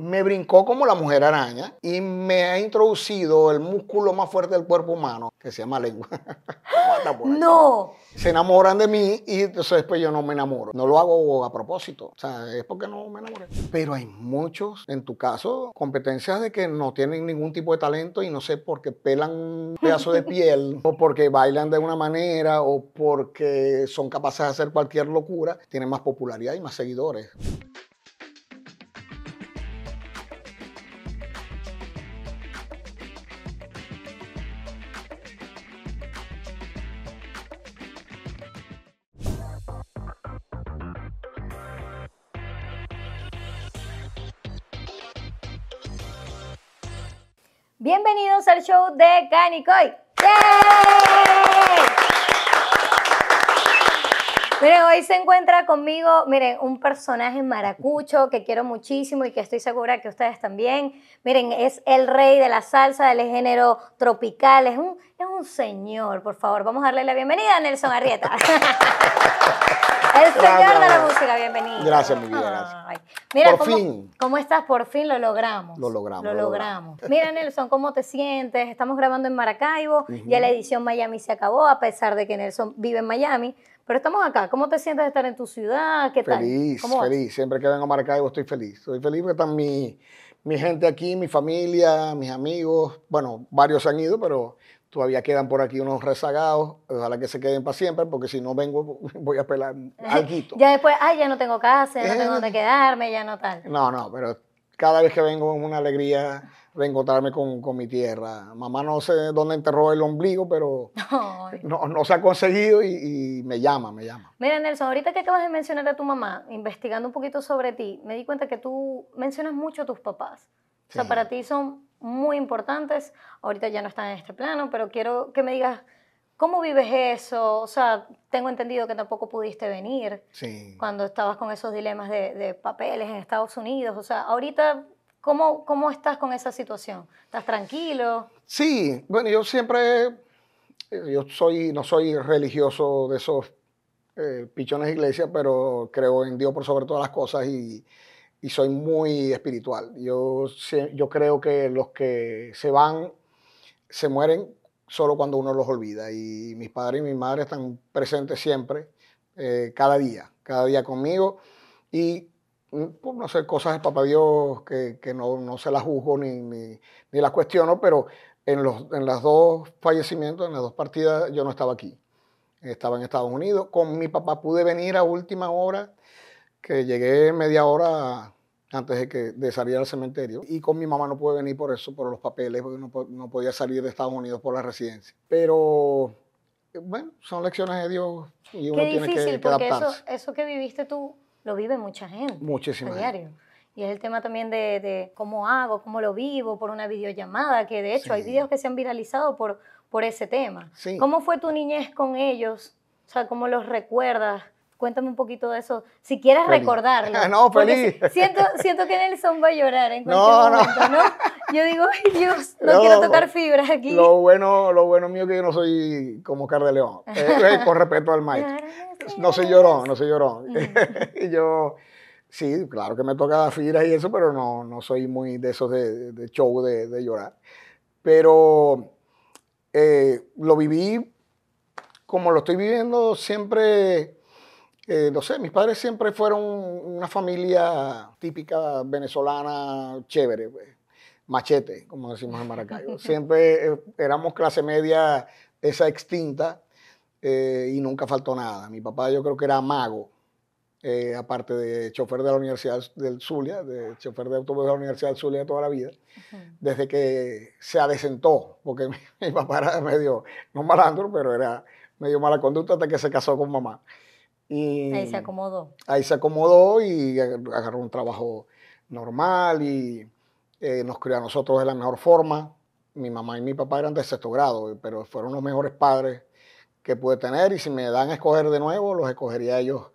me brincó como la mujer araña y me ha introducido el músculo más fuerte del cuerpo humano, que se llama lengua. no. Se enamoran de mí y entonces después yo no me enamoro. No lo hago a propósito, o sea, es porque no me enamoré. Pero hay muchos, en tu caso, competencias de que no tienen ningún tipo de talento y no sé por qué pelan un pedazo de piel o porque bailan de una manera o porque son capaces de hacer cualquier locura, tienen más popularidad y más seguidores. Al show de Canicoy. Miren, hoy se encuentra conmigo, miren, un personaje maracucho que quiero muchísimo y que estoy segura que ustedes también. Miren, es el rey de la salsa del género tropical, es un, es un señor, por favor. Vamos a darle la bienvenida a Nelson Arrieta. El señor de la música, bienvenido. Gracias, mi vida, gracias. Mira, Por fin. ¿Cómo estás? Por fin lo logramos. Lo logramos. Lo, logramos. Mira, Nelson, ¿cómo te sientes? Estamos grabando en Maracaibo, ya la edición Miami se acabó, a pesar de que Nelson vive en Miami. Pero estamos acá. ¿Cómo te sientes de estar en tu ciudad? ¿Qué tal? Feliz, feliz. Siempre que vengo a Maracaibo estoy feliz. Estoy feliz porque están mi, mi gente aquí, mi familia, mis amigos. Bueno, varios han ido, pero Todavía quedan por aquí unos rezagados, ojalá que se queden para siempre, porque si no vengo voy a pelar algo. Ya después, ay, ya no tengo casa, ya no tengo dónde quedarme, ya no tal. No, no, pero cada vez que vengo es una alegría reencontrarme con, con, mi tierra. Mamá no sé dónde enterró el ombligo, pero no, no, se ha conseguido y, me llama, me llama. Mira, Nelson, ahorita que acabas de mencionar a tu mamá, investigando un poquito sobre ti, me di cuenta que tú mencionas mucho a tus papás. O sea, para ti son muy importantes. Ahorita ya no están en este plano, pero quiero que me digas cómo vives eso. O sea, tengo entendido que tampoco pudiste venir cuando estabas con esos dilemas de, papeles en Estados Unidos. O sea, ahorita, ¿cómo, ¿cómo estás con esa situación? ¿Estás tranquilo? Sí, bueno, yo siempre, eh, yo soy, no soy religioso de esos eh, pichones de iglesia, pero creo en Dios por sobre todas las cosas y y soy muy espiritual. Yo, yo creo que los que se van, se mueren solo cuando uno los olvida. Y mis padres y mi madre están presentes siempre, eh, cada día, cada día conmigo. Y mm, por no sé, cosas de papá Dios que, que no, no, se las juzgo ni, ni, ni las cuestiono, pero en los en las dos fallecimientos, en las dos partidas, yo no estaba aquí. Estaba en Estados Unidos. Con mi papá pude venir a última hora que llegué media hora antes de, que, de salir al cementerio. Y con mi mamá no pude venir por eso, por los papeles, porque no, no podía salir de Estados Unidos por la residencia. Pero, bueno, son lecciones de Dios y uno tiene que, porque Eso, eso que viviste tú lo vive mucha gente. Muchísima. A diario. Y es el tema también de, de, cómo hago, cómo lo vivo por una videollamada, que de hecho hay videos que se han viralizado por, por ese tema. Sí. ¿Cómo fue tu niñez con ellos? O sea, ¿cómo los recuerdas? Cuéntame un poquito de eso, si quieres recordarlo. no, feliz. Siento, siento que Nelson va a llorar en cualquier no, momento, ¿no? Yo digo, ay Dios, no, quiero tocar fibras aquí. Lo bueno, lo bueno mío es que yo no soy como Car de León, eh, eh, con respeto al maestro. No soy llorón, no soy llorón. y yo, sí, claro que me toca fibras y eso, pero no, no soy muy de esos de, de show de, de, llorar. Pero eh, lo viví como lo estoy viviendo siempre eh, no sé, mis padres siempre fueron una familia típica venezolana, chévere, pues, machete, como decimos en Maracaibo. Siempre eh, éramos clase media, esa extinta, eh, y nunca faltó nada. Mi papá yo creo que era mago, aparte de chofer de la Universidad del Zulia, de chofer de autobús de la Universidad del Zulia toda la vida, desde que se adesentó, porque mi, papá era medio, no malandro, pero era medio mala conducta hasta que se casó con mamá. Y ahí se acomodó. Ahí se acomodó y agarró un trabajo normal y eh, nos crió a nosotros de la mejor forma. Mi mamá y mi papá eran de sexto grado, pero fueron los mejores padres que pude tener y si me dan a escoger de nuevo, los escogería ellos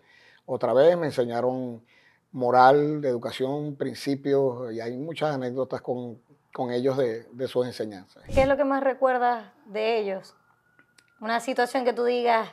otra vez. Me enseñaron moral, de educación, principios y hay muchas anécdotas con, con ellos de, de sus enseñanzas. ¿Qué es lo que más recuerdas de ellos? Una situación que tú digas,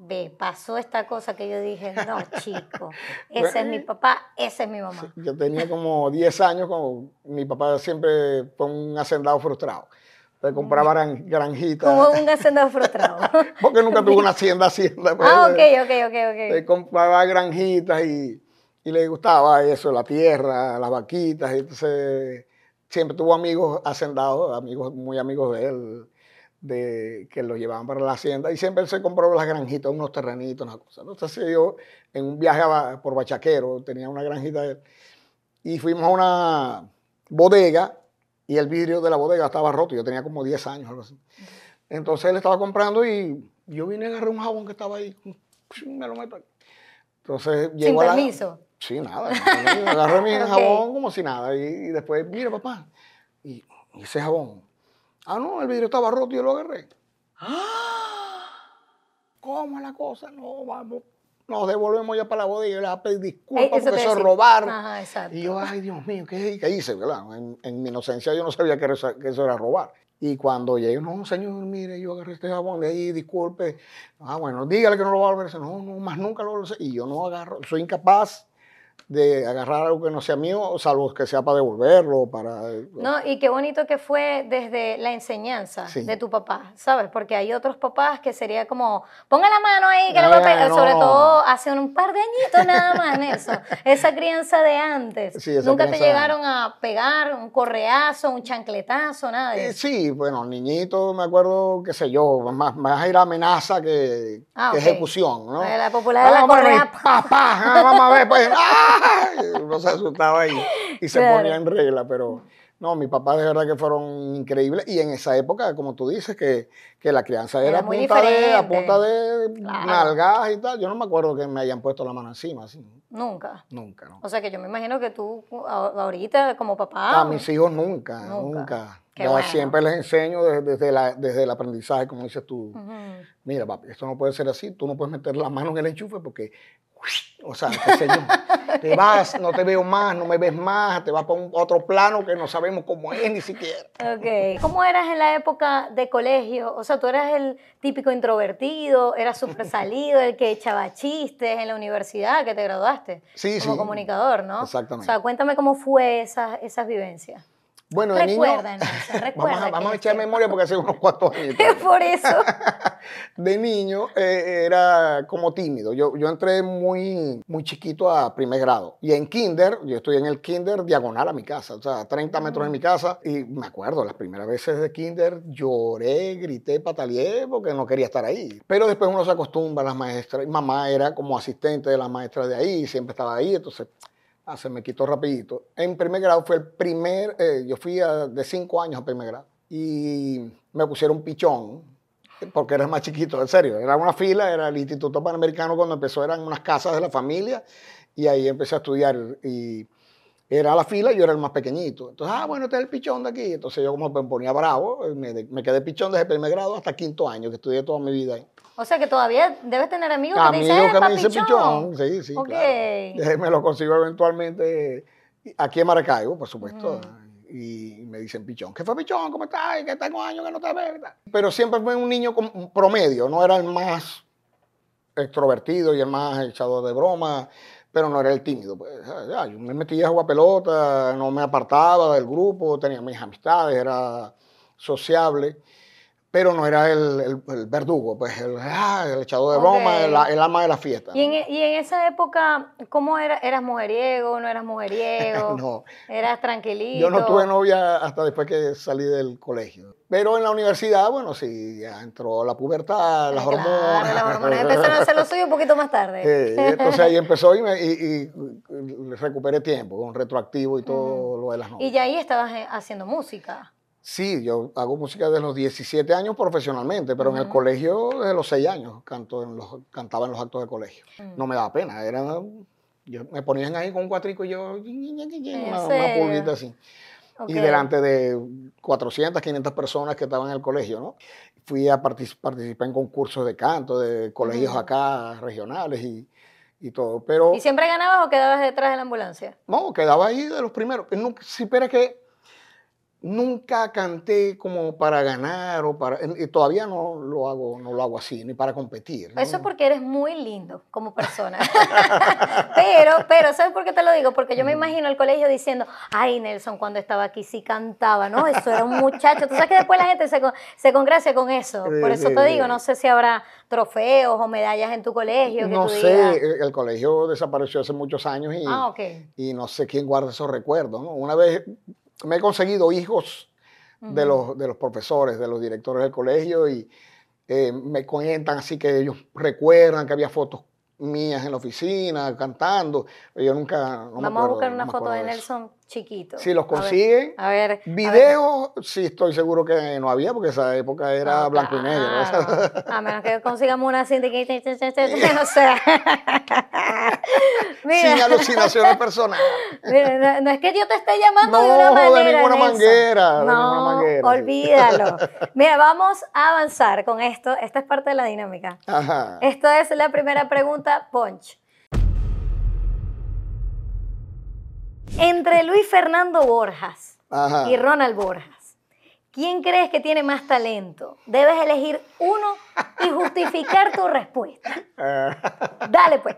ve, pasó esta cosa que yo dije, no, chico, ese es mi papá, ese es mi mamá. yo tenía como 10 años, como mi papá siempre fue un hacendado frustrado. Entonces compraba granjitas. Como un hacendado frustrado. Porque nunca tuvo una hacienda, hacienda. Pues, ah, ok, ok, ok, ok. compraba granjitas y, y, le gustaba eso, la tierra, las vaquitas. entonces siempre tuvo amigos hacendados, amigos muy amigos de él de, que lo llevaban para la hacienda y siempre se compró las granjitas, unos terrenitos, una cosa. Entonces yo en un viaje por Bachaquero tenía una granjita y fuimos a una bodega y el vidrio de la bodega estaba roto. Yo tenía como 10 años, algo así. Entonces él estaba comprando y yo vine a agarrar un jabón que estaba ahí, me lo meto Entonces ¿Sin permiso? Sí, nada. Agarré mi jabón como si nada y, después, mira papá, y ese jabón Ah, no, el vidrio estaba roto y yo lo agarré. ¿Cómo es la cosa? No, vamos. Nos devolvemos ya para la bodega y le voy a pedir disculpas porque eso es robar. Ajá, exacto. Y yo, ay, Dios mío, ¿qué, hice? En, mi inocencia yo no sabía que, eso, era robar. Y cuando llegué, no, señor, mire, yo agarré este jabón de ahí, disculpe. Ah, bueno, dígale que no lo va a volver a hacer. No, no, más nunca lo voy a hacer. Y yo no agarro, soy incapaz de agarrar algo que no sea mío, salvo que sea para devolverlo, para... Eh, no, y qué bonito que fue desde la enseñanza de tu papá, ¿sabes? Porque hay otros papás que sería como, ponga la mano ahí, que no, lo pegue, sobre todo hace un par de añitos nada más en eso, esa crianza de antes. Nunca te llegaron a pegar un correazo, un chancletazo, nada de eso. Sí, bueno, niñito, me acuerdo, qué sé yo, más, más era amenaza que, ah, ejecución, ¿no? La popular de la correa. Papá, vamos a ver, pues, ¡ah! uno se asustaba ahí y se ponía en regla, pero no, mis papás de verdad que fueron increíbles y en esa época, como tú dices, que, que la crianza era, a, punta de, a punta de nalgas y tal. Yo no me acuerdo que me hayan puesto la mano encima. Así. Nunca. Nunca, no. O sea que yo me imagino que tú ahorita como papá... A mis hijos nunca, nunca. Yo siempre les enseño desde, la, desde el aprendizaje, como dices tú. Mira, papi, esto no puede ser así. Tú no puedes meter la mano en el enchufe porque o sea, te vas, no te veo más, no me ves más, te vas para un otro plano que no sabemos cómo es ni siquiera. Ok. ¿Cómo eras en la época de colegio? O sea, tú eras el típico introvertido, eras súper salido, el que echaba chistes en la universidad, que te graduaste. Sí, como comunicador, ¿no? Exactamente. O sea, cuéntame cómo fue esas, esas vivencias. Bueno, de niño. vamos a, vamos a echar memoria porque hace unos cuantos años. Por eso. de niño eh, era como tímido. Yo, yo entré muy, muy chiquito a primer grado. Y en kinder, yo estoy en el kinder diagonal a mi casa, o sea, 30 metros de mi casa. Y me acuerdo, las primeras veces de kinder lloré, grité, pataleé porque no quería estar ahí. Pero después uno se acostumbra a las maestras. Mamá era como asistente de las maestras de ahí, siempre estaba ahí. Entonces Ah, se me quitó rapidito. En primer grado fue el primer, eh, yo fui de cinco años a primer grado y me pusieron pichón porque era más chiquito, en serio. Era una fila, era el Instituto Panamericano cuando empezó, eran unas casas de la familia y ahí empecé a estudiar y era la fila y yo era el más pequeñito. Entonces, ah, bueno, este es el pichón de aquí. Entonces yo como me ponía bravo, me, me quedé pichón desde primer grado hasta quinto año, que estudié toda mi vida ahí. O sea que todavía debes tener amigos que te dicen, amigos que me dicen pichón. Sí, sí, okay. claro. Me lo consigo eventualmente aquí en Maracaibo, por supuesto. Y me dicen pichón. ¿Qué fue pichón? ¿Cómo estás? Que tengo años que no te veo. Pero siempre fue un niño promedio. No era el más extrovertido y el más echador de broma pero no era el tímido. Pues, yo me metía a jugar pelota, no me apartaba del grupo, tenía mis amistades, era sociable pero no era el, el, verdugo, pues el, ah, el echador de broma, el, el, alma de la fiesta. ¿Y en, ¿Y en, esa época, cómo era? ¿Eras mujeriego, no eras mujeriego? no. ¿Eras tranquilito? Yo no tuve novia hasta después que salí del colegio. Pero en la universidad, bueno, sí, ya entró la pubertad, las hormonas. las hormonas empezaron a hacer lo suyo un poquito más tarde. entonces ahí empezó y, me, y, recuperé tiempo con retroactivo y todo lo de las novias. ¿Y ya ahí estabas eh, haciendo música? Sí, yo hago música desde los 17 años profesionalmente, pero en el colegio desde los 6 años canto en los, cantaba en los actos de colegio. Mm. No me daba pena, era, yo, me ponían ahí con un cuatrico y yo, una, una pulguita así. Y delante de 400, 500 personas que estaban en el colegio, ¿no? Fui a participar, participar en concursos de canto de colegios acá regionales y, y todo, pero... ¿Y siempre ganabas o quedabas detrás de la ambulancia? No, quedaba ahí de los primeros. Si espera que nunca canté como para ganar o para y todavía no lo hago no lo hago así ni para competir eso es porque eres muy lindo como persona. Pero pero sabes por qué te lo digo porque yo me imagino el colegio diciendo ay Nelson cuando estaba aquí sí cantaba no eso era un muchacho tú sabes que después la gente se, se congracia con eso. Por eso te digo no sé si habrá trofeos o medallas en tu colegio no sé el colegio desapareció hace muchos años y, ah, okay. y no sé quién guarda esos recuerdos ¿no? una vez me he conseguido hijos de, los, de los profesores, de los directores del colegio y eh, me cuentan así que ellos recuerdan que había fotos mías en la oficina cantando. Yo nunca. Vamos a buscar una foto de, Nelson chiquito. Si los consiguen. A ver. Videos, sí, estoy seguro que no había, porque esa época era blanco y negro. A menos que consigamos una cinta que. No Sin alucinaciones personales. Mira, no, es que yo te esté llamando de una manera. De ninguna manguera. No, manguera, olvídalo. Mira, vamos a avanzar con esto. Esta es parte de la dinámica. Ajá. Esto es la primera pregunta, Punch. Entre Luis Fernando Borjas y Ronald Borjas, ¿quién crees que tiene más talento? Debes elegir uno y justificar tu respuesta. Dale, pues.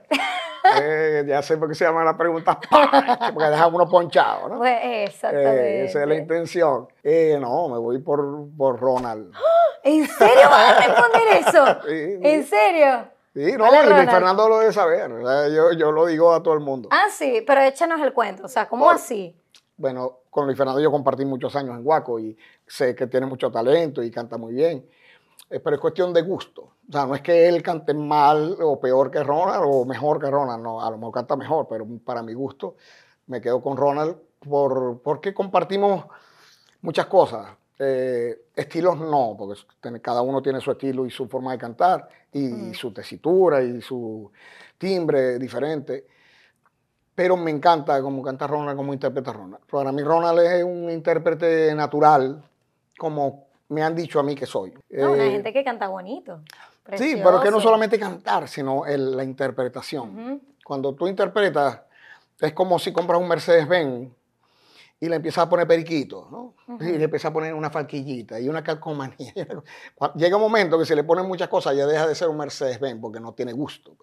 Eh, ya sé por qué se llama la pregunta, porque deja uno ponchado, ¿no? Pues exactamente. Eh, esa es la intención. Eh, no, me voy por, por Ronald. ¿En serio vas a responder eso? ¿En serio? Sí, no, y Luis Fernando lo debe saber. yo, yo, lo digo a todo el mundo. Ah, sí, pero échanos el cuento. O sea, ¿cómo así? Bueno, con Luis Fernando yo compartí muchos años en Guaco y sé que tiene mucho talento y canta muy bien. Eh, pero es cuestión de gusto. O sea, no es que él cante mal o peor que Ronald o mejor que Ronald. No, a lo mejor canta mejor, pero para mi gusto me quedo con Ronald por, porque compartimos muchas cosas. Eh, estilos no, porque cada uno tiene su estilo y su forma de cantar y su tesitura y su timbre diferente. Pero me encanta cómo canta Ronald, cómo interpreta Ronald. Para mí Ronald es un intérprete natural, como me han dicho a mí que soy. No, una eh, gente que canta bonito. Sí, pero que no solamente cantar, sino la interpretación. Cuando tú interpretas, es como si compras un Mercedes-Benz y le empieza a poner periquito, ¿no? Y le empieza a poner una falquillita y una calcomanía. Llega un momento que si le ponen muchas cosas ya deja de ser un Mercedes-Benz porque no tiene gusto.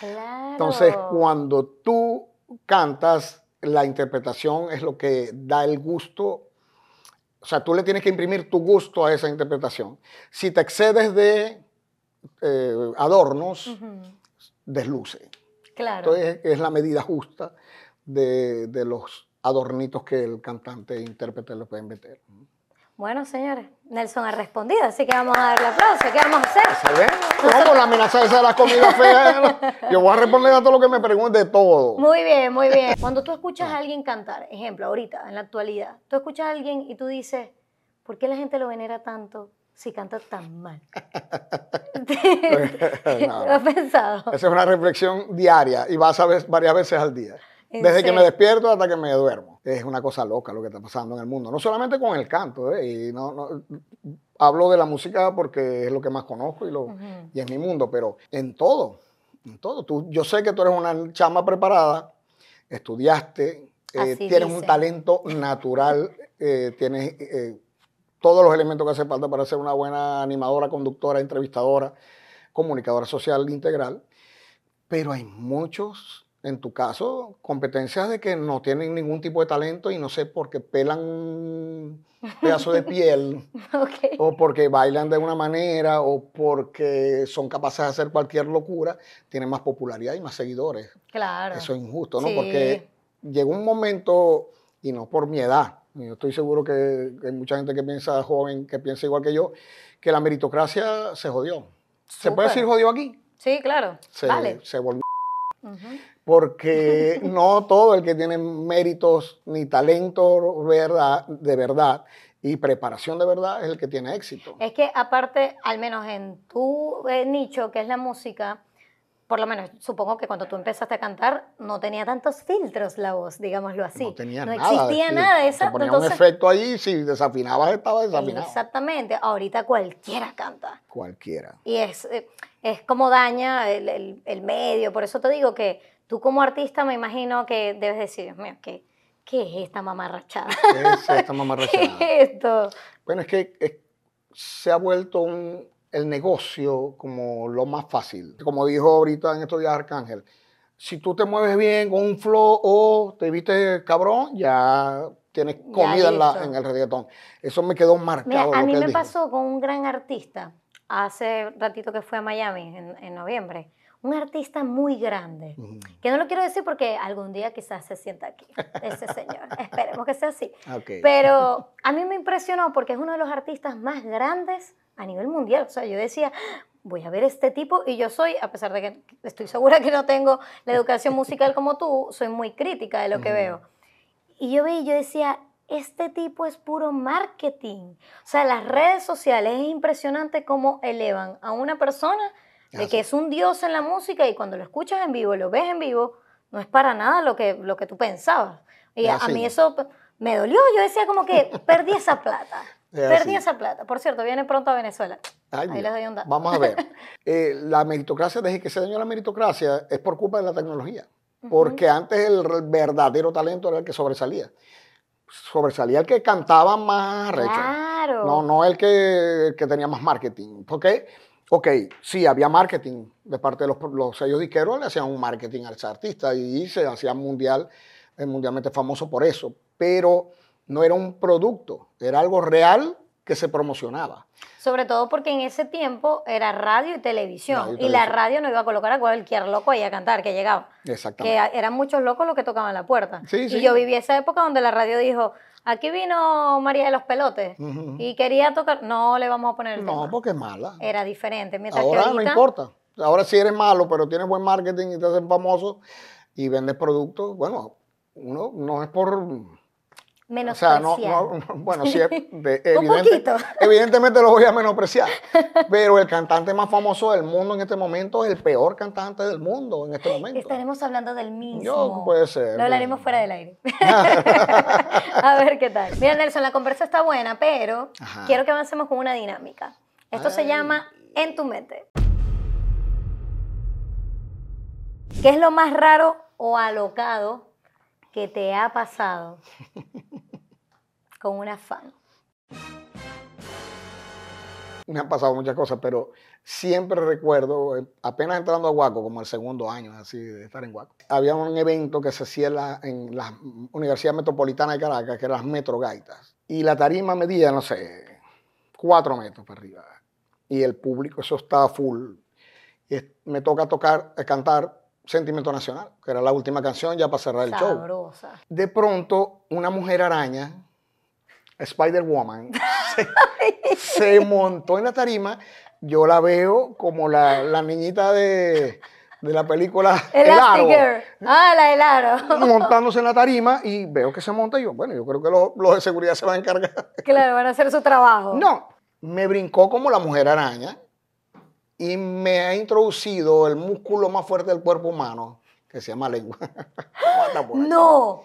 Claro. Entonces, cuando tú cantas, la interpretación es lo que da el gusto. O sea, tú le tienes que imprimir tu gusto a esa interpretación. Si te excedes de eh, adornos, desluce. Claro. Entonces, es la medida justa de, de los adornitos que el cantante e intérprete le pueden meter. Bueno, señores, Nelson ha respondido, así que vamos a darle aplauso. ¿Qué vamos a hacer? No, la amenaza esa de la comida fea. Yo voy a responder a todo lo que me pregunte, todo. Muy bien, muy bien. Cuando tú escuchas a alguien cantar, ejemplo, ahorita, en la actualidad, tú escuchas a alguien y tú dices, ¿por qué la gente lo venera tanto si canta tan mal? ¿Lo has pensado? Esa es una reflexión diaria y vas a ver varias veces al día. Desde que me despierto hasta que me duermo. Es una cosa loca lo que está pasando en el mundo. No solamente con el canto, ¿eh? y no, hablo de la música porque es lo que más conozco y, lo, y es mi mundo, pero en todo, en todo. Tú, yo sé que tú eres una chama preparada, estudiaste, eh, tienes un talento natural, eh, tienes eh, todos los elementos que hace falta para ser una buena animadora, conductora, entrevistadora, comunicadora social integral, pero hay muchos en tu caso, competencias de que no tienen ningún tipo de talento y no sé por qué pelan un pedazo de piel, o porque bailan de una manera, o porque son capaces de hacer cualquier locura, tienen más popularidad y más seguidores. Claro. Eso es injusto, ¿no? Porque llegó un momento, y no por mi edad, yo estoy seguro que, hay mucha gente que piensa joven, que piensa igual que yo, que la meritocracia se jodió. ¿Se puede decir jodió aquí? Sí, claro. Se, se volvió porque no todo el que tiene méritos ni talento verdad, de verdad y preparación de verdad es el que tiene éxito. Es que aparte, al menos en tu eh, nicho, que es la música, por lo menos supongo que cuando tú empezaste a cantar no tenía tantos filtros la voz, digámoslo así. No tenía no nada. existía nada. Esa, ponía un efecto ahí, si desafinabas estaba desafinado. Exactamente, ahorita cualquiera canta. Cualquiera. Y es, eh, es como daña el, el medio, por eso te digo que Tú como artista me imagino que debes decir, Dios mío, qué, ¿qué es esta mamarrachada? ¿Qué es esta mamarrachada? ¿Qué es esto? Bueno, es que es- se ha vuelto un- el negocio como lo más fácil. Como dijo ahorita en estos días Arcángel, si tú te mueves bien con un flow o te viste cabrón, ya tienes comida en, la- en el reggaetón. Eso me quedó marcado. Mira, a mí me dijo. pasó con un gran artista hace ratito que fue a Miami en, en noviembre. Un artista muy grande, que no lo quiero decir porque algún día quizás se sienta aquí, ese señor. Esperemos que sea así. Pero a mí me impresionó porque es uno de los artistas más grandes a nivel mundial. O sea, yo decía, voy a ver este tipo y yo soy, a pesar de que estoy segura que no tengo la educación musical como tú, soy muy crítica de lo que veo. Y yo y yo decía, este tipo es puro marketing. O sea, las redes sociales es impresionante cómo elevan a una persona de que es un dios en la música y cuando lo escuchas en vivo, lo ves en vivo, no es para nada lo que, lo que tú pensabas. Y a, mí eso me dolió. Yo decía como que perdí esa plata. Es Perdí así. esa plata. Por cierto, viene pronto a Venezuela. Ay, Ahí les doy un dato. Vamos a ver. Eh, la meritocracia, desde que se dañó la meritocracia, es por culpa de la tecnología. Porque antes el verdadero talento era el que sobresalía. Sobresalía el que cantaba más recho. Claro. No, no el que, el que tenía más marketing. Porque, ok, sí, había marketing de parte de los, los sellos disqueros, le hacían un marketing a ese artista y se hacía mundial, eh, mundialmente famoso por eso. Pero no era un producto, era algo real que se promocionaba. Sobre todo porque en ese tiempo era radio y televisión. Radio y y la radio no iba a colocar a cualquier loco ahí a cantar que llegaba. Que Exactamente. a- eran muchos locos los que tocaban la puerta. Sí, y sí. yo viví esa época donde la radio dijo, aquí vino María de los Pelotes. Y quería tocar, no le vamos a poner el No, tema. porque es mala. Era diferente. Mientras Ahora que no importa. Ahora sí eres malo, pero tienes buen marketing y te hacen famoso y vendes productos. Bueno, uno no es por... O menos sea, no, no- bueno, sí, de- evidente- poquito. evidentemente lo voy a menospreciar, pero el cantante más famoso del mundo en este momento es el peor cantante del mundo en este momento. Estaremos hablando del mismo. Yo, puede ser. Lo hablaremos fuera del aire. a ver qué tal. Mira, Nelson, la conversa está buena, pero Ajá. quiero que avancemos con una dinámica. Esto se llama En tu mente. ¿Qué es lo más raro o alocado que te ha pasado con una fan? Me han pasado muchas cosas, pero siempre recuerdo, eh, apenas entrando a Guaco, como el segundo año así de estar en Guaco, había un evento que se hacía en la, en la Universidad Metropolitana de Caracas, que eran las Metrogaitas. Y la tarima medía, no sé, cuatro metros para arriba. Y el público, eso estaba full. Y me toca tocar, eh, cantar Sentimiento Nacional, que era la última canción ya para cerrar el show. Sabrosa. De pronto, una mujer araña, Spider-Woman, se, se montó en la tarima. Yo la veo como la, la niñita de, de la película El Aro. Ah, la del aro. montándose en la tarima y veo que se monta y yo, bueno, yo creo que los, los de seguridad se van a encargar. claro, van a hacer su trabajo. No, me brincó como la mujer araña y me ha introducido el músculo más fuerte del cuerpo humano, que se llama lengua. No.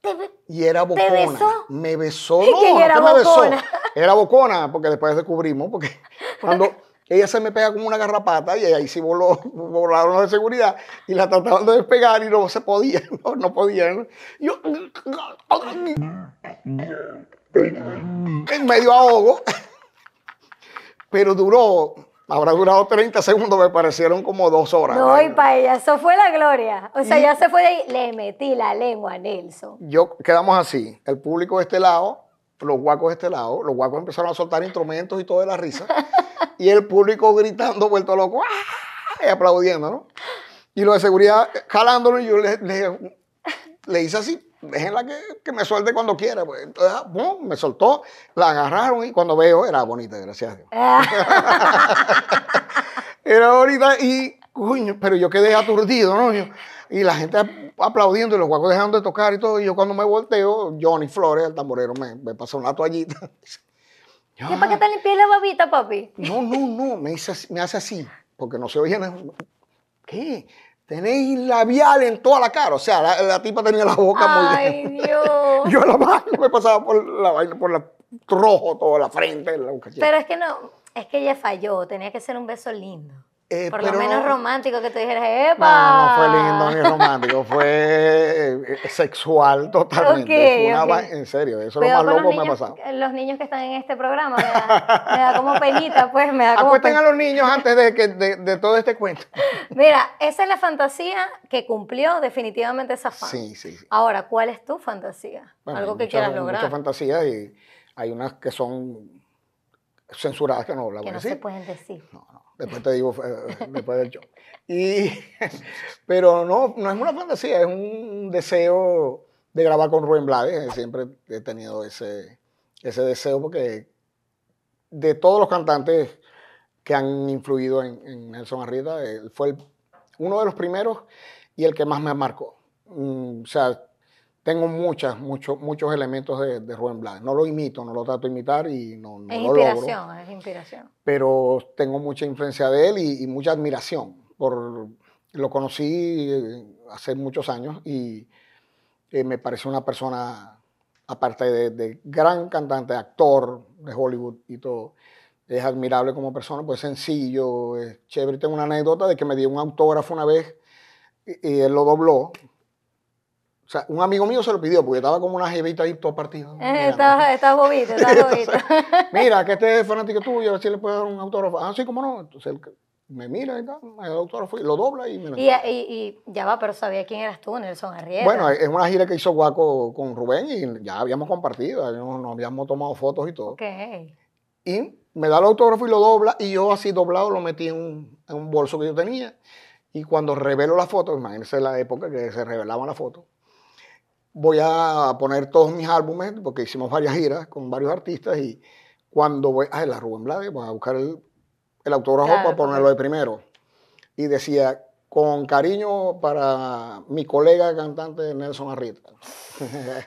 Te Y era bocona. besó? Me besó, ¿Y no, que no era me besó. bocona? Era bocona, porque después descubrimos, porque cuando ella se me pega como una garrapata y ahí sí voló, volaron los de seguridad y la trataban de despegar y no se podía, no, no podían. Yo en medio ahogo, pero duró, habrá durado 30 segundos, me parecieron como dos horas. No, y para ella, eso fue la gloria. O sea, ya se fue de ahí. Le metí la lengua a Nelson. yo quedamos así, el público de este lado, los guacos de este lado, los guacos empezaron a soltar instrumentos y todo de la risa, y el público gritando, vuelto loco, ¡ah! y aplaudiendo, ¿no? Y los de seguridad jalándolo y yo le, le, le hice así, déjenla que, que me suelte cuando quiera. Pues. Entonces, ah, ¡pum! me soltó, la agarraron y cuando veo, era bonita, gracias a Dios. Era bonita y, coño, pero yo quedé aturdido, ¿no? Yo- y la gente ap- aplaudiendo y los guacos dejando de tocar y todo. Y yo cuando me volteo, Johnny Flores, el tamborero, me, me pasó una toallita. ¿Y para qué te limpié la babita, papi? no, no, no, me, hice me hace así, porque no se oía nada. ¿Qué? Tenéis labial en toda la cara. O sea, la, la tipa tenía la boca muy Ay, Dios. Yo la mano me pasaba por la vaina, por la rojo, toda la frente, la cachete. Pero es que no, es que ella falló. Tenía que ser un beso lindo. Eh, Por pero lo menos no- romántico que tú dijeras, No, ¡epa! no fue lindo ni romántico, fue eh, sexual totalmente. Ok, Fue una En serio, eso es lo más loco que me ha pasado. los niños que están en este programa, me da, me da como penita, pues, me da como Acuesten a los niños antes de, que, de, de todo este cuento. Mira, esa es la fantasía que cumplió definitivamente esa fan. Sí, sí, sí. Ahora, ¿cuál es tu fantasía? Bueno, Algo que muchas- quieras Muchas lograr, fantasías y hay unas que son censuradas que no las que voy a no se decir. pueden decir. No, no, después te digo, eh, después del show. Y, pero no, no es una fantasía, es un deseo de grabar con Rubén Blades. Siempre he tenido ese, ese deseo porque de todos los cantantes que han influido en, Nelson Arrieta, él fue uno de los primeros y el que más me marcó. Mm, o sea, tengo muchas, muchos, muchos elementos de, de Rubén Blades. No lo imito, no lo trato de imitar y no, no es lo logro inspiración, es inspiración. pero tengo mucha influencia de él y, y mucha admiración. Por, lo conocí eh, hace muchos años y eh, me parece una persona, aparte de, de gran cantante, actor de Hollywood y todo, es admirable como persona, pues sencillo, es chévere. Tengo una anécdota de que me dio un autógrafo una vez y, y él lo dobló. O sea, un amigo mío se lo pidió porque estaba como una jevita ahí todo partido. Eh, estás, bobito, estás bobito. Mira, que este es fanático tuyo, a ver si le puedo dar un autógrafo. Ah, sí, cómo no. Entonces él me mira y tal, me da el autógrafo y lo dobla y me lo y, y, y ya va, pero sabía quién eras tú, Nelson Arrieta. Bueno, es una gira que hizo Guaco con Rubén y ya habíamos compartido, nos habíamos tomado fotos y todo. Ok. Y me da el autógrafo y lo dobla y yo así doblado lo metí en un, en un bolso que yo tenía. Y cuando revelo la foto, imagínense la época que se revelaban las fotos, voy a poner todos mis álbumes, porque hicimos varias giras con varios artistas y cuando voy a la Rubén Blades, voy a buscar el, el autógrafo Claro, para ponerlo de primero. Y decía, con cariño para mi colega cantante Nelson Arrieta.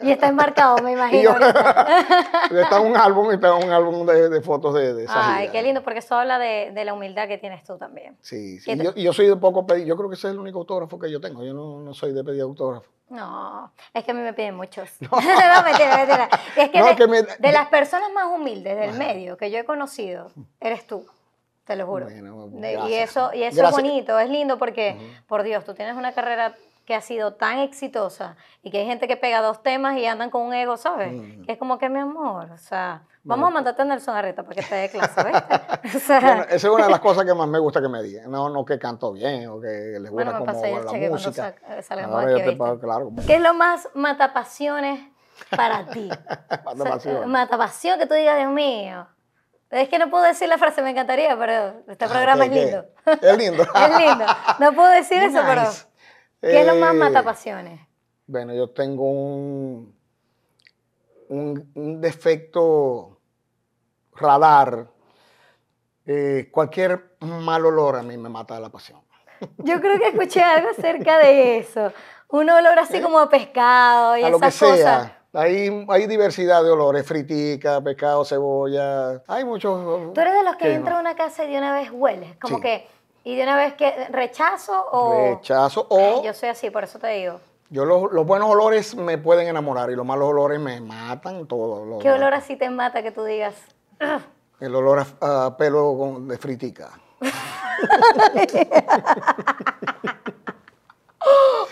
Y está enmarcado, me Y imagino. yo- está un álbum, está un álbum de, de fotos de, de esa Ay, gira. qué lindo, porque eso habla de, de la humildad que tienes tú también. Sí, sí. ¿Qué Y yo, y yo soy de poco pedir. Yo creo que ese es el único autógrafo que yo tengo. Yo no, no soy de pedir autógrafo. No, es que a mí me piden muchos. No, mentira, mentira. Es que, No, de, que me- de las personas más humildes del medio que yo he conocido, eres tú. Te lo juro. Bueno, y eso, y eso es bonito, es lindo porque, por Dios, tú tienes una carrera que ha sido tan exitosa y que hay gente que pega dos temas y andan con un ego, ¿sabes? Mm. Que es como que, mi amor, o sea, Bueno, vamos a mandarte a Nelson Arrieta para que te dé clase, ¿viste? O sea, Bueno, esa es una de las cosas que más me gusta que me digan. No, no que canto bien o que les gusta bueno, como la cheque música. salgamos Ahora aquí, pago, claro. como- ¿Qué es lo más matapasiones para ti? Matapasión. Matapasión que tú digas, Dios mío. Es que no puedo decir la frase, me encantaría, pero este Ah, programa es lindo. Es lindo. es lindo. No puedo decir eso, pero. ¿qué es lo más Eh, matapasiones? Bueno, yo tengo un, un, un defecto radar. Eh, cualquier mal olor a mí me mata la pasión. Yo creo que escuché algo acerca de eso. Un olor así como a pescado y ¿Eh? a esas cosas. Sea. Hay, hay diversidad de olores, fritica, pescado, cebolla. Hay muchos. Tú eres de los que Sí, entra no. a una casa y de una vez hueles, como Sí. que, y de una vez que rechazo o... Rechazo. O yo soy así, por eso te digo. yo los, los buenos olores me pueden enamorar y los malos olores me matan todo. lo- ¿Qué olor así te mata que tú digas? El olor a, a pelo con- de fritica.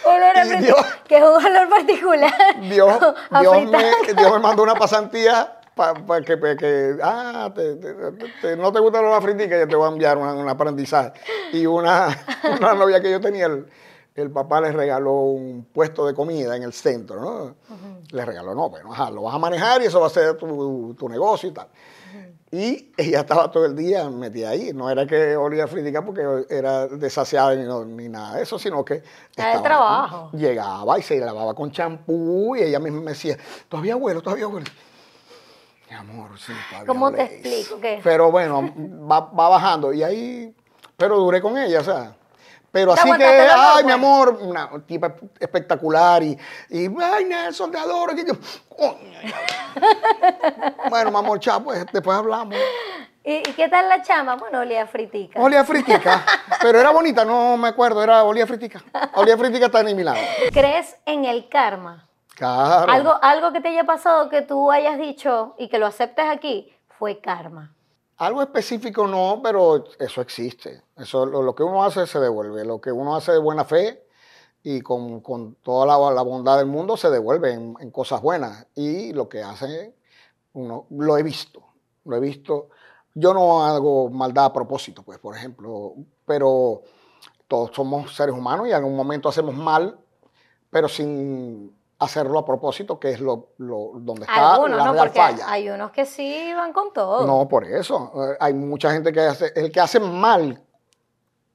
Olor a Dios- que es un olor particular. Dios, Dios, me, Dios me mandó una pasantía para que, pa' que, ah, te- te- te- no te gusta la fritica, yo te voy a enviar un aprendizaje. Y una, una novia que yo tenía, el, el papá le regaló un puesto de comida en el centro, ¿no? Le regaló, no, bueno, ajá, lo vas a manejar y eso va a ser tu, tu negocio y tal. Y ella estaba todo el día metida ahí. No era que olía a fritica porque era desasiada ni, no- ni nada de eso, sino que... Era de trabajo. Llegaba y se lavaba con champú y ella misma me decía, todavía huelo, todavía huelo. Mi amor, sí, todavía ¿Cómo te hueles". explico? ¿Qué? Pero bueno, va, va bajando y ahí... Pero duré con ella, o sea... Pero ¿Te así que, ay, mi pues? amor, una tipa espectacular y, y ay, Nelson, te adoro. Que yo, coño, ya. bueno, mi amor, chao, pues después hablamos. ¿Y, qué tal la chama? Bueno, olía fritica. Olía fritica, pero era bonita, no me acuerdo, era olía fritica. Olía fritica está en mi lado. ¿Crees en el karma? Claro. Algo, algo que te haya pasado que tú hayas dicho y que lo aceptes aquí fue karma. Algo específico no, pero eso existe. Eso, lo, que uno hace se devuelve. Lo que uno hace de buena fe y con, con toda la, la bondad del mundo se devuelve en, en cosas buenas. Y lo que hace uno, lo he visto, lo he visto. Yo no hago maldad a propósito, pues, por ejemplo, pero todos somos seres humanos y en algún momento hacemos mal, pero sin hacerlo a propósito, que es lo, lo donde está Algunos, la ¿no? real Porque falla. hay unos que sí van con todo. No, por eso. Eh, Hay mucha gente que hace, el que hace mal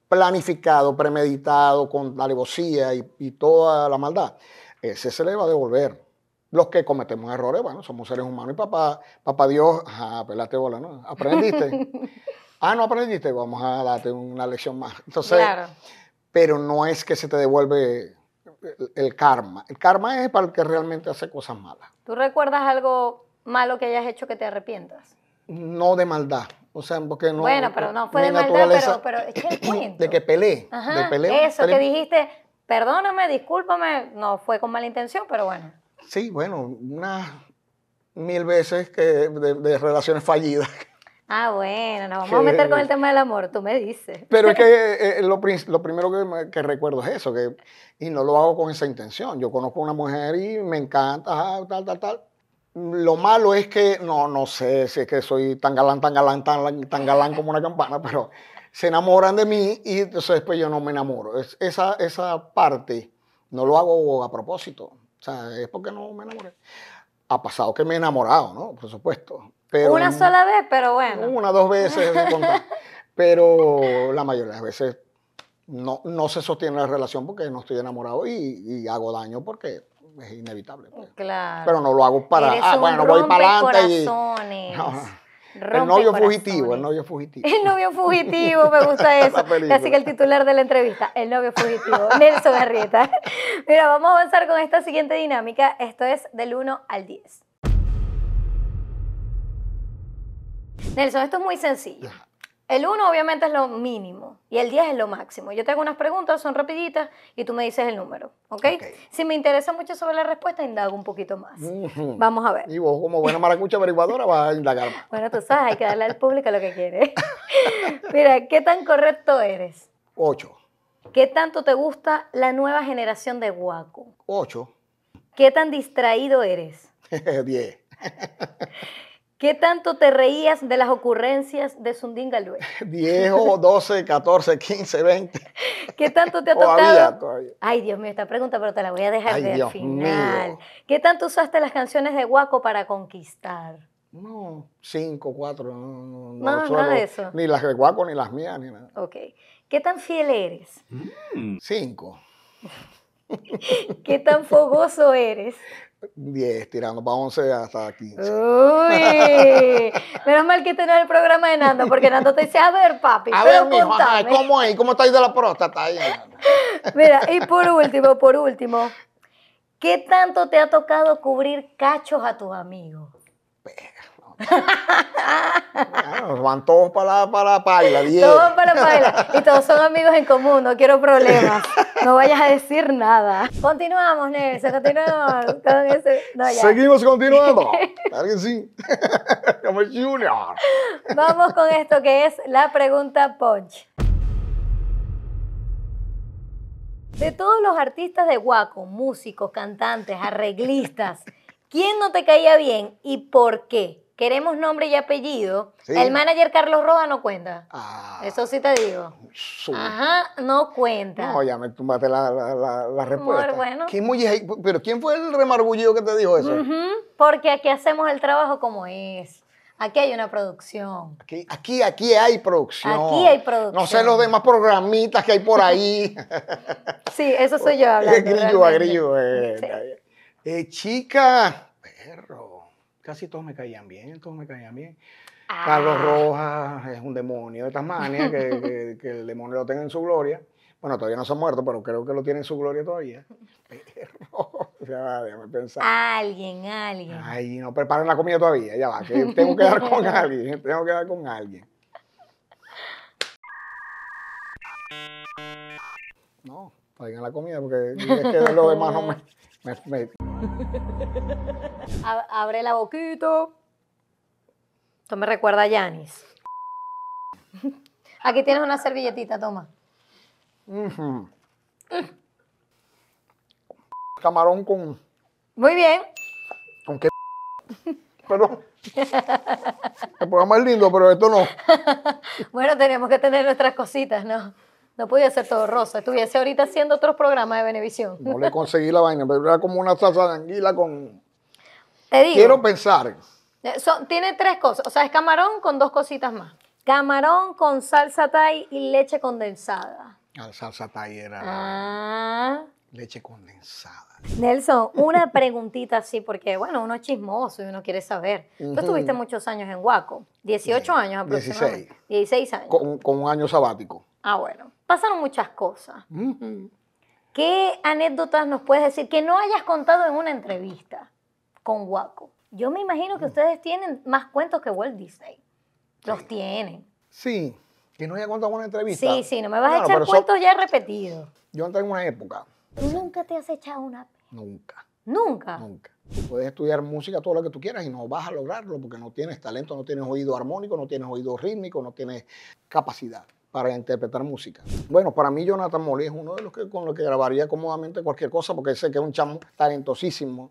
planificado, premeditado, con alevosía y, y toda la maldad, ese se le va a devolver. Los que cometemos errores, bueno, somos seres humanos y papá, papá Dios, ajá, pelate bola, ¿no? ¿Aprendiste? ah, no aprendiste, vamos a darte una lección más. Entonces, claro. pero no es que se te devuelve el, karma. El karma es para el que realmente hace cosas malas. ¿Tú recuerdas algo malo que hayas hecho que te arrepientas? No de maldad. O sea, porque no. bueno, pero no fue de maldad, pero, pero echa el cuento. De que peleé. Ajá, de peleé, eso peleé. que dijiste, perdóname, discúlpame, no fue con mala intención, pero bueno. Sí, bueno, unas mil veces que de, de relaciones fallidas. Ah, bueno, nos vamos Que- a meter con el tema del amor, tú me dices. Pero es que eh, lo, prin- lo primero que, recuerdo es eso, que, y no lo hago con esa intención. Yo conozco a una mujer y me encanta, tal, tal, tal. Lo malo es que, no, no sé si es que soy tan galán, tan galán, tan, tan galán como una campana, pero se enamoran de mí y entonces después yo no me enamoro. Es, esa, esa parte no lo hago a propósito. O sea, es porque no me enamoré. Ha pasado que me he enamorado, ¿no? Por supuesto. Pero Una sola vez, pero bueno. una, dos veces, de contar. pero la mayoría de las veces no, no se sostiene la relación porque no estoy enamorado y, y hago daño porque es inevitable. pues. Claro. Pero no lo hago para, Eres ah, bueno, voy para adelante y... No. El novio corazones. fugitivo, el novio fugitivo. El novio fugitivo, me gusta eso. Casi que el titular de la entrevista, el novio fugitivo, Nelson Arrieta. Mira, vamos a avanzar con esta siguiente dinámica. Esto es del 1 al 10. Nelson, esto es muy sencillo. El 1 obviamente es lo mínimo y el 10 es lo máximo. Yo te hago unas preguntas, son rapiditas y tú me dices el número, ¿ok? Si me interesa mucho sobre la respuesta, indago un poquito más. Vamos a ver. Y vos, como buena maracucha averiguadora, vas a indagar más. Bueno, tú sabes, hay que darle al público lo que quiere. Mira, ¿qué tan correcto eres? Ocho. ¿Qué tanto te gusta la nueva generación de guaco? Ocho. ¿Qué tan distraído eres? Diez. ¿Qué tanto te reías de las ocurrencias de Sundin Galvez? Diez o doce, catorce, quince, veinte. ¿Qué tanto te ha Todavía, tocado? todavía. Ay, Dios mío, esta pregunta, pero te la voy a dejar Ay, de al Dios final. mío. ¿Qué tanto usaste las canciones de Guaco para conquistar? No, cinco, cuatro, no, no, No, nada suelo- de eso. Ni las de Guaco, ni las mías, ni nada. Ok. ¿Qué tan fiel eres? Cinco, ¿Qué tan fogoso eres? Diez, tirando para once hasta quince. Uy, menos mal que tenés el programa de Nando, porque Nando te dice, a ver, papi, A pero ver, mijo, ajá, contame". ¿cómo es? ¿Cómo estáis de la próstata? Ahí. Mira, y por último, por último, ¿qué tanto te ha tocado cubrir cachos a tus amigos? Bueno, van todos para la, para la paila, diez. Todos para la paila, y todos son amigos en común, no quiero problemas. No vayas a decir nada. Continuamos, Nelson, continuamos con ese. No, ya. Seguimos continuando. Claro que sí. Como el Junior. Vamos con esto que es la pregunta Punch. De todos los artistas de Guaco, músicos, cantantes, arreglistas, ¿quién no te caía bien y por qué? Queremos nombre y apellido. Sí. El manager Carlos Roja no cuenta. Ah, Eso sí te digo. Ajá, no cuenta. No, ya me tumbaste la, la, la, la respuesta. bueno. ¿Quién muy- pero ¿quién fue el remargullido que te dijo eso? Porque aquí hacemos el trabajo como es. Aquí hay una producción. Aquí, aquí, aquí hay producción. Aquí hay producción. No sé los demás programitas que hay por ahí. Sí, eso soy yo hablando. grillo a realmente. grillo. eh, Sí. eh, chica. Casi todos me caían bien, todos me caían bien. Ah. Carlos Rojas es un demonio de Tasmania, que, que- que el demonio lo tenga en su gloria. Bueno, todavía no se ha muerto, pero creo que lo tiene en su gloria todavía. Perro. O sea, déjame pensar. Alguien, alguien. Ay, no preparen la comida todavía, ya va, que tengo que dar con alguien, tengo que dar con alguien. No, traigan la comida porque es que de lo demás no me... abre la boquita. Esto me recuerda a Yanis. Aquí tienes una servilletita, toma. Ujú. Camarón con, Muy bien. con qué. Perdón. El programa es lindo, pero esto no. Bueno, tenemos que tener nuestras cositas, ¿no? No podía ser todo rosa. Estuviese ahorita haciendo otros programas de Benevisión. No le conseguí la vaina, pero era como una salsa de anguila con. Te digo. Quiero pensar. Eh, son- tiene tres cosas. O sea, es camarón con dos cositas más. Camarón con salsa thai y leche condensada. La salsa Thai era Ah. leche condensada. Nelson, una preguntita así, porque bueno, uno es chismoso y uno quiere saber. Tú estuviste muchos años en Huaco, 18 años aproximadamente. 16 años. Con, con un año sabático. Ah, bueno. Pasaron muchas cosas. ¿Qué anécdotas nos puedes decir que no hayas contado en una entrevista con Huaco? Yo me imagino que ustedes tienen más cuentos que Walt Disney. Los tienen. Sí, que no haya contado en una entrevista. Sí, sí, no me vas a echar cuentos ya repetidos. Yo entré en una época. ¿Tú nunca te has echado una? Nunca, Nunca. nunca. Puedes estudiar música todo lo que tú quieras y no vas a lograrlo porque no tienes talento, no tienes oído armónico, no tienes oído rítmico, no tienes capacidad para interpretar música. Bueno, para mí Jonathan Molly es uno de los que con los que grabaría cómodamente cualquier cosa porque sé que es un chamo talentosísimo.